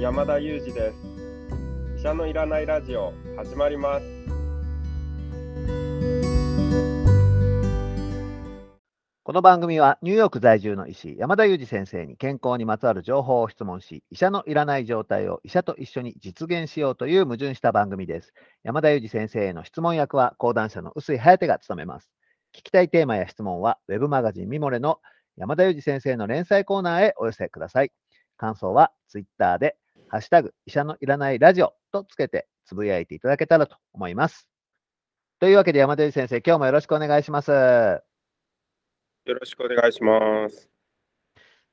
山田裕二です。医者のいらないラジオ始まります。この番組はニューヨーク在住の医師山田裕二先生に健康にまつわる情報を質問し医者のいらない状態を医者と一緒に実現しようという矛盾した番組です。山田裕二先生への質問役は講談社の臼井颯が務めます。聞きたいテーマや質問はウェブマガジンミモレの山田裕二先生の連載コーナーへお寄せください。感想はツイッターでハッシュタグ医者のいらないラジオとつけてつぶやいていただけたらと思いますというわけで山田裕二先生今日もよろしくお願いしますよろしくお願いします。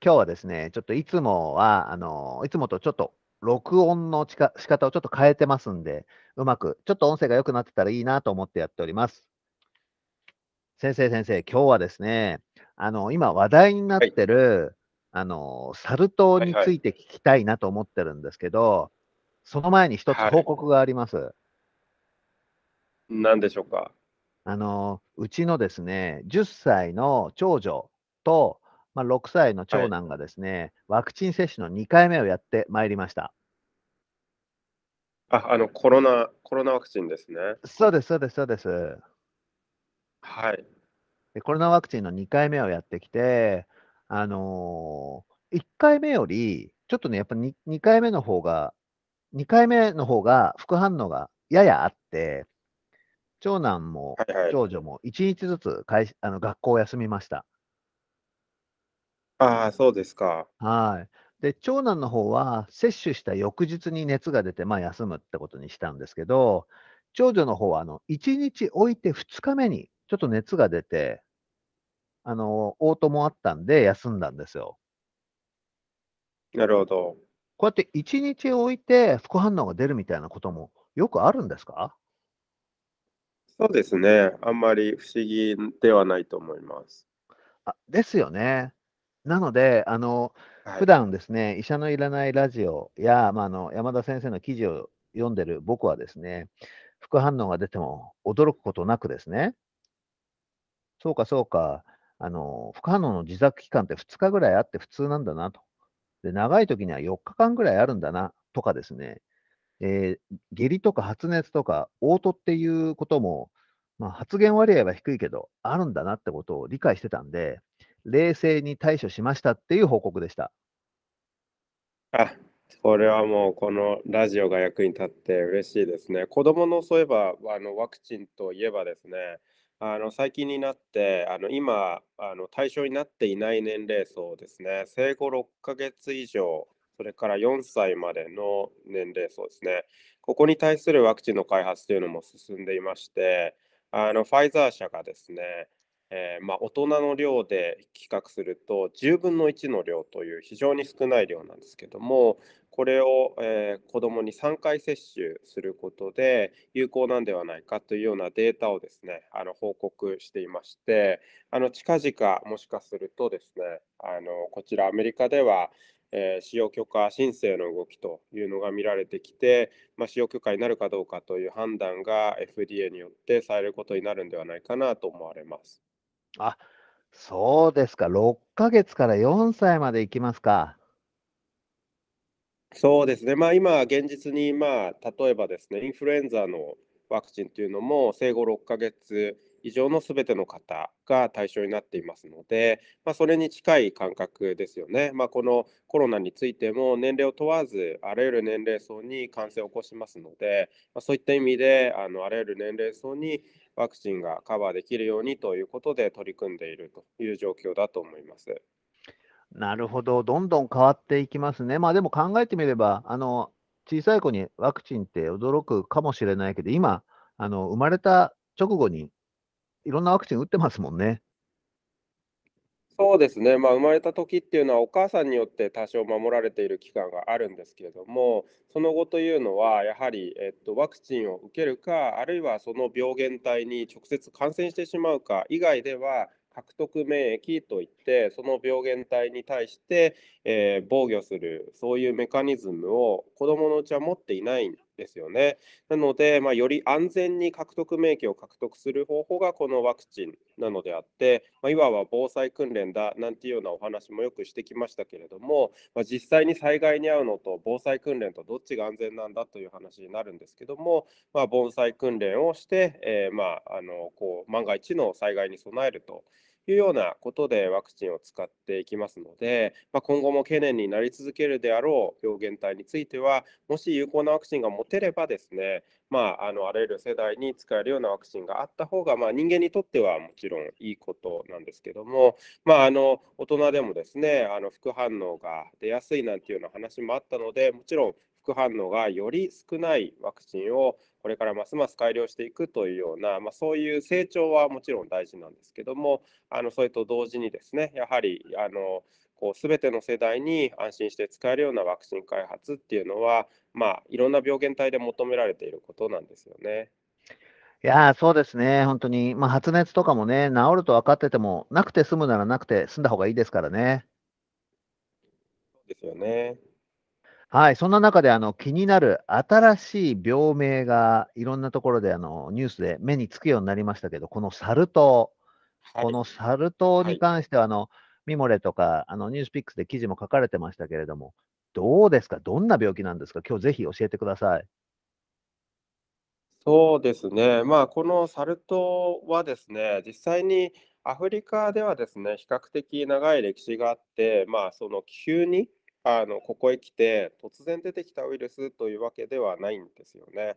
今日はですね、ちょっといつもは、あの、いつもとちょっと録音のちか仕方をちょっと変えてますんで、うまく、ちょっと音声が良くなってたらいいなと思ってやっております。先生、先生、今日はですね、あの、今話題になってる、あの、サル痘について聞きたいなと思ってるんですけど、その前に一つはい報告があります。何でしょうか？あの、うちのですね、10歳の長女と、まあ、6歳の長男がですね、ワクチン接種の2回目をやってまいりました。あ、あのコロナコロナワクチンですね。そうです、そうです、そうです。はい。でコロナワクチンの2回目をやってきて、あのー、1回目より、ちょっとね、やっぱ 2, 2回目の方が、2回目の方が副反応がややあって、長男も。長女も1日ずつ会あの学校を休みました。ああ、そうですか。はい。で、長男の方は接種した翌日に熱が出て、まあ、休むってことにしたんですけど、長女の方はあの1日置いて2日目にちょっと熱が出て、あの、嘔吐もあったんで休んだんですよ。なるほど。こうやって1日置いて副反応が出るみたいなこともよくあるんですか？そうですね。あんまり不思議ではないと思います。あですよね。なので、あの、普はい。段ですね、医者のいらないラジオや、まあ、あの山田先生の記事を読んでる僕はですね、副反応が出ても驚くことなくですね、そうかそうか、あの副反応の持続期間って2日ぐらいあって普通なんだなと。で、長い時には4日間ぐらいあるんだなとかですね、えー下痢とか発熱とか嘔吐っていうことも、まあ、発言割合は低いけど、あるんだなってことを理解してたんで、冷静に対処しましたっていう報告でした。あ、これはもうこのラジオが役に立って嬉しいですね。子供のそういえばあのワクチンといえばですね、あの最近になってあの今あの対象になっていない年齢層ですね、生後6ヶ月以上、それから4歳までの年齢層ですね。ここに対するワクチンの開発というのも進んでいまして、あのファイザー社がですね、えーまあ、大人の量で比較すると10分の1の量という非常に少ない量なんですけどもこれを、えー子どもに3回接種することで有効なんではないかというようなデータをですねあの報告していましてあの近々もしかするとですねあのこちらアメリカではえー使用許可申請の動きというのが見られてきて、まあ、使用許可になるかどうかという判断が FDA によってされることになるんではないかなと思われます。あ、そうですか。6ヶ月から4歳まで行きますか。そうですね、まあ、今、現実に、まあ、例えばですね、インフルエンザのワクチンというのも、生後6ヶ月以上のすべての方が対象になっていますので、まあ、それに近い感覚ですよね。まあ、このコロナについても、年齢を問わず、あらゆる年齢層に感染を起こしますので、まあ、そういった意味であの、あらゆる年齢層にワクチンがカバーできるようにということで取り組んでいるという状況だと思います。なるほど。どんどん変わっていきますね。まあでも考えてみれば、あの、小さい子にワクチンって驚くかもしれないけど、今、あの、生まれた直後にいろんなワクチン打ってますもんね。そうですね、まあ、生まれた時っていうのはお母さんによって多少守られている期間があるんですけれども、その後というのは、やはり、えっと、ワクチンを受けるか、あるいはその病原体に直接感染してしまうか以外では、獲得免疫といって、その病原体に対して、えー防御する、そういうメカニズムを子どものうちは持っていないんですよね。なので、まあ、より安全に獲得免疫を獲得する方法がこのワクチンなのであって、まあ、いわば防災訓練だなんていうようなお話もよくしてきましたけれども、まあ、実際に災害に遭うのと防災訓練とどっちが安全なんだという話になるんですけども、まあ、防災訓練をして、えー、まあ、あのこう万が一の災害に備えると。いうようなことでワクチンを使っていきますので、まあ、今後も懸念になり続けるであろう病原体については、もし有効なワクチンが持てればですね、まあ、あのあらゆる世代に使えるようなワクチンがあった方が、まあ、人間にとってはもちろんいいことなんですけども、まあ、あの大人でもですねあの副反応が出やすいなんていうような話もあったのでもちろん副反応がより少ないワクチンをこれからますます改良していくというような、まあ、そういう成長はもちろん大事なんですけどもあのそれと同時にですねやはりあのこう全ての世代に安心して使えるようなワクチン開発っていうのは、まあ、いろんな病原体で求められていることなんですよね。いやそうですね、本当に、まあ、発熱とかもね、治ると分かってても、なくて済むならなくて済んだ方がいいですからね。そうですよね。はい、そんな中であの気になる新しい病名がいろんなところであのニュースで目につくようになりましたけど、このサル痘、はい、このサル痘に関してはあの、ミモレとかあのニュースピックスで記事も書かれてましたけれども、どうですか、どんな病気なんですか、今日ぜひ教えてください。そうですね、まあ、このサル痘はですね、実際にアフリカではですね、比較的長い歴史があって、まあ、その急にあのここへ来て突然出てきたウイルスというわけではないんですよね。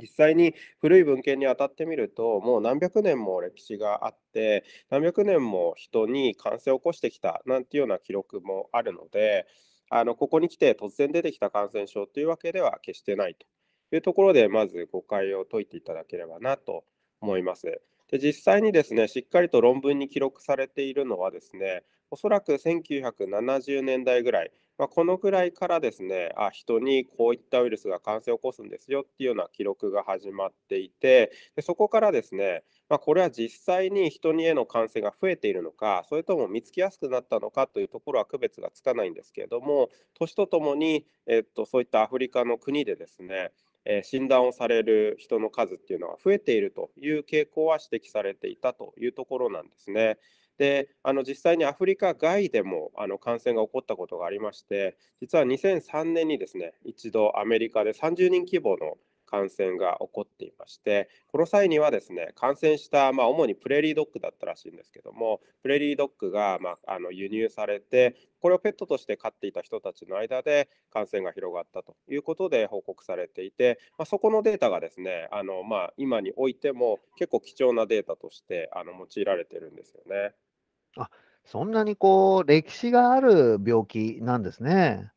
実際に古い文献に当たってみるともう何百年も歴史があって何百年も人に感染を起こしてきたなんていうような記録もあるのであのここに来て突然出てきた感染症というわけでは決してないというところでまず誤解を解いていただければなと思います。で実際にですねしっかりと論文に記録されているのはですねおそらく1970年代ぐらいまあ、このくらいからですね、あ、人にこういったウイルスが感染を起こすんですよっていうような記録が始まっていて、でそこからですね、まあ、これは実際に人にへの感染が増えているのか、それとも見つけやすくなったのかというところは区別がつかないんですけれども、年とともに、えっと、そういったアフリカの国でですね、えー、診断をされる人の数っていうのは増えているという傾向は指摘されていたというところなんですね。であの実際にアフリカ外でもあの感染が起こったことがありまして実は2003年にですね一度アメリカで30人規模の感染が起こっていましてこの際にはですね感染した、まあ、主にプレーリードッグだったらしいんですけどもプレーリードッグが、まあ、あの輸入されてこれをペットとして飼っていた人たちの間で感染が広がったということで報告されていて、まあ、そこのデータがですねあの、まあ、今においても結構貴重なデータとしてあの用いられてるんですよね。あ、そんなにこう、歴史がある病気なんですね。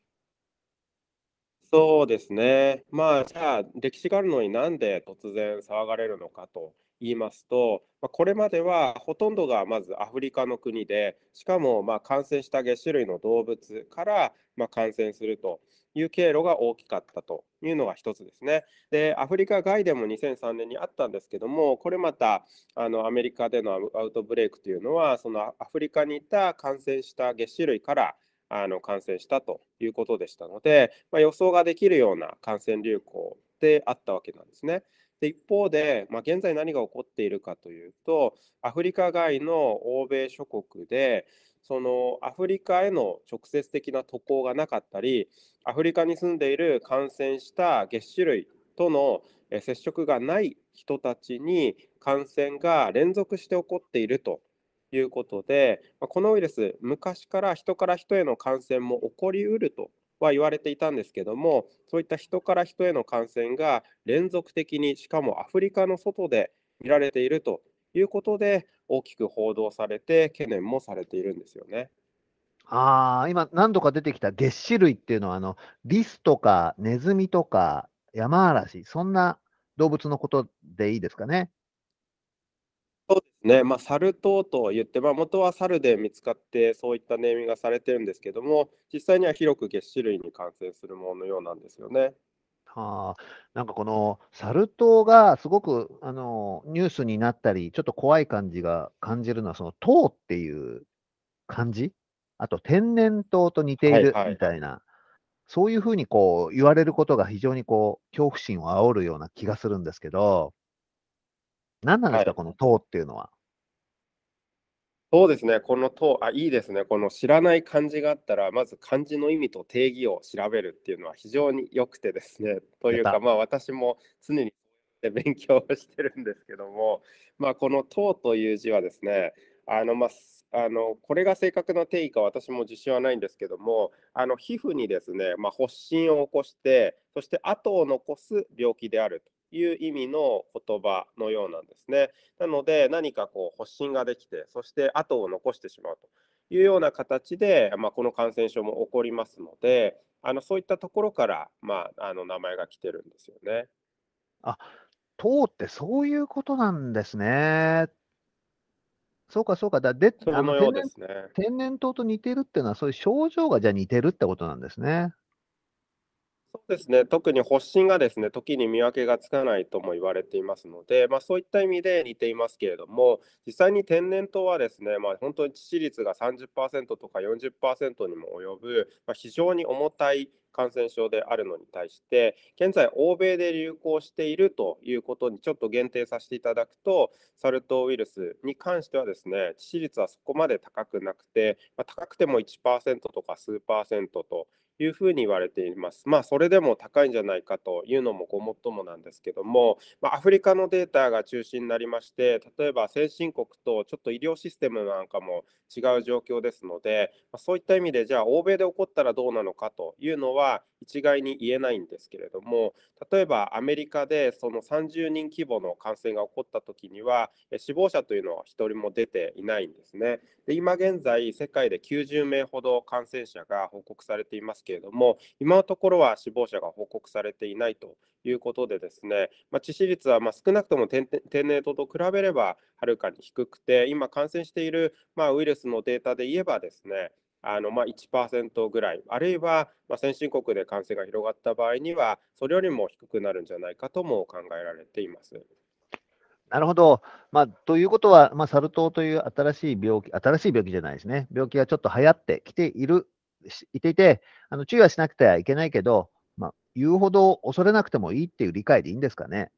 そうですね。まあ、じゃあ、歴史があるのになんで突然騒がれるのかと言いますと、まあ、これまではほとんどがまずアフリカの国で、しかもまあ感染したげ種類の動物からまあ感染するという経路が大きかったというのが一つですね。で、アフリカ外でも2003年にあったんですけども、これまたあのアメリカでのアウトブレイクというのは、そのアフリカにいた感染したげ種類からあの感染したということでしたので、まあ、予想ができるような感染流行であったわけなんですね。で一方で、まあ、現在何が起こっているかというと、アフリカ外の欧米諸国で、そのアフリカへの直接的な渡航がなかったり、アフリカに住んでいる感染した月種類との接触がない人たちに感染が連続して起こっているということで、このウイルス、昔から人から人への感染も起こりうるとは言われていたんですけども、そういった人から人への感染が連続的に、しかもアフリカの外で見られているということで、大きく報道されて、懸念もされているんですよね。ああ、今何度か出てきた月種類っていうのは、あの、リスとかネズミとかヤマアラシ、そんな動物のことでいいですかね？そうですね、まあ、サル痘と言って、まあ、元はサルで見つかって、そういったネーミングがされてるんですけども、実際には広く月種類に感染するもののようなんですよね。はあ、なんかこのサル痘がすごくあの、ニュースになったり、ちょっと怖い感じが感じるのは、その痘っていう漢字、あと天然痘と似ているはいはい。みたいな。そういうふうにこう言われることが非常にこう恐怖心を煽るような気がするんですけど、何なんですか、はい。この党っていうのは？そうですね、このとあ、いいですね。この知らない漢字があったら、まず漢字の意味と定義を調べるっていうのは非常に良くてですね、というか。まあ、私も常にで勉強をしてるんですけども、まあ、この「痘」という字はですね、あの、まあ、すあの、これが正確な定義か私も自信はないんですけども、あの、皮膚にですね、まあ、発疹を起こして、そして跡を残す病気であるという意味の言葉のようなんですね。なので、何かこう発疹ができて、そして跡を残してしまうというような形で、まあ、この感染症も起こりますので、あの、そういったところから、まあ、あの、名前が来てるんですよね。あ、糖ってそういうことなんですね。そうかそうか、だでそのよ天然うですね。天然痘と似てるっていうのは、そういう症状がじゃあ似てるってことなんですね。そうですね、特に発疹がですね、時に見分けがつかないとも言われていますので、まあ、そういった意味で似ていますけれども、実際に天然痘はですね、まあ、本当に致死率が30%とか40%にも及ぶ、まあ、非常に重たい感染症であるのに対して、現在、欧米で流行しているということにちょっと限定させていただくと、サル痘ウイルスに関してはですね、致死率はそこまで高くなくて、まあ、高くても1%とか数パーセントというふうに言われています。まあ、それでも高いんじゃないかというのもごもっともなんですけども、まあ、アフリカのデータが中心になりまして、例えば先進国とちょっと医療システムなんかも違う状況ですので、まあ、そういった意味で、じゃあ欧米で起こったらどうなのかというのは一概に言えないんですけれども、例えばアメリカでその30人規模の感染が起こった時には、死亡者というのは1人も出ていないんですね。で今現在、世界で90名ほど感染者が報告されていますけれども、今のところは死亡者が報告されていないということでですね、まあ、致死率はま少なくとも天然痘と比べればはるかに低くて、今感染しているまあウイルスのデータで言えばですね、あのまあ1%ぐらい、あるいはま先進国で感染が広がった場合には、それよりも低くなるんじゃないかとも考えられています。なるほど。まあ、ということは、まあ、サル痘という新しい病気新しい病気じゃないですね。病気がちょっと流行ってきているしいていて、あの注意はしなくてはいけないけど、まあ、言うほど恐れなくてもいいっていう理解でいいんですかね？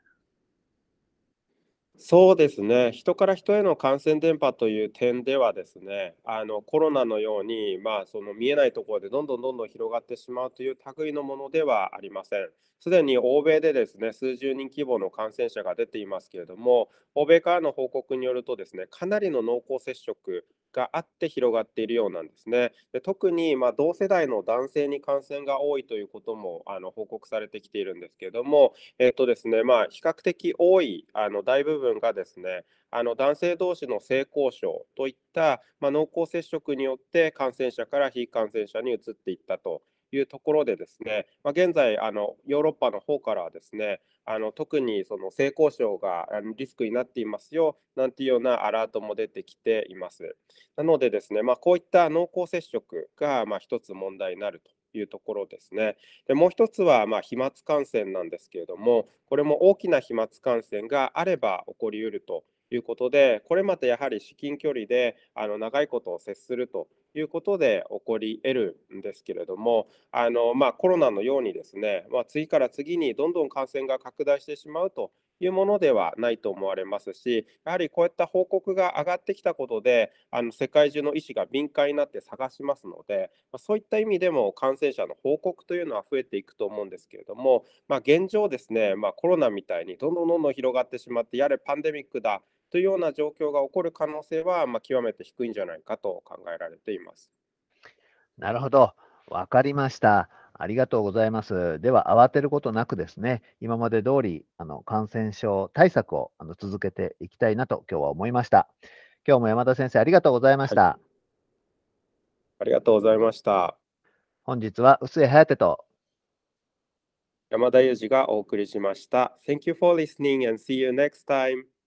そうですね、人から人への感染伝播という点ではですね、あのコロナのように、まあ、その見えないところでどんどんどんどん広がってしまうという類のものではありません。すでに欧米でですね、数十人規模の感染者が出ていますけれども、欧米からの報告によるとですね、かなりの濃厚接触があって広がっているようなんですね。で特にま同世代の男性に感染が多いということもあの報告されてきているんですけれども、えっとですねまあ、比較的多いあの大部分がですねあの男性同士の性交渉といった、まあ、濃厚接触によって感染者から非感染者に移っていったというところでですね、まあ、現在あのヨーロッパの方からはですねあの特にその性交渉がリスクになっていますよなんていうようなアラートも出てきています。なのでですね、まあ、こういった濃厚接触がまあ一つ問題になるというところですね。でもう一つはまあ飛沫感染なんですけれども、これも大きな飛沫感染があれば起こりうるということで、これまたやはり至近距離であの長いことを接するということで起こり得るんですけれども、あのまあ、コロナのようにですね、まあ、次から次にどんどん感染が拡大してしまうというものではないと思われますし、やはりこういった報告が上がってきたことで、あの世界中の医師が敏感になって探しますので、ま、そういった意味でも感染者の報告というのは増えていくと思うんですけれども、まあ、現状ですね、まあ、コロナみたいにどんどんどんどん広がってしまって、やれパンデミックだというような状況が起こる可能性は、まあ、極めて低いんじゃないかと考えられています。なるほど。わかりました。ありがとうございます。では、慌てることなくですね、今まで通り、あの、感染症対策を、あの、続けていきたいなと今日は思いました。今日も山田先生ありがとうございましはい。た。ありがとうございました。本日は臼井颯と山田裕二がお送りしました。Thank you for listening and see you next time.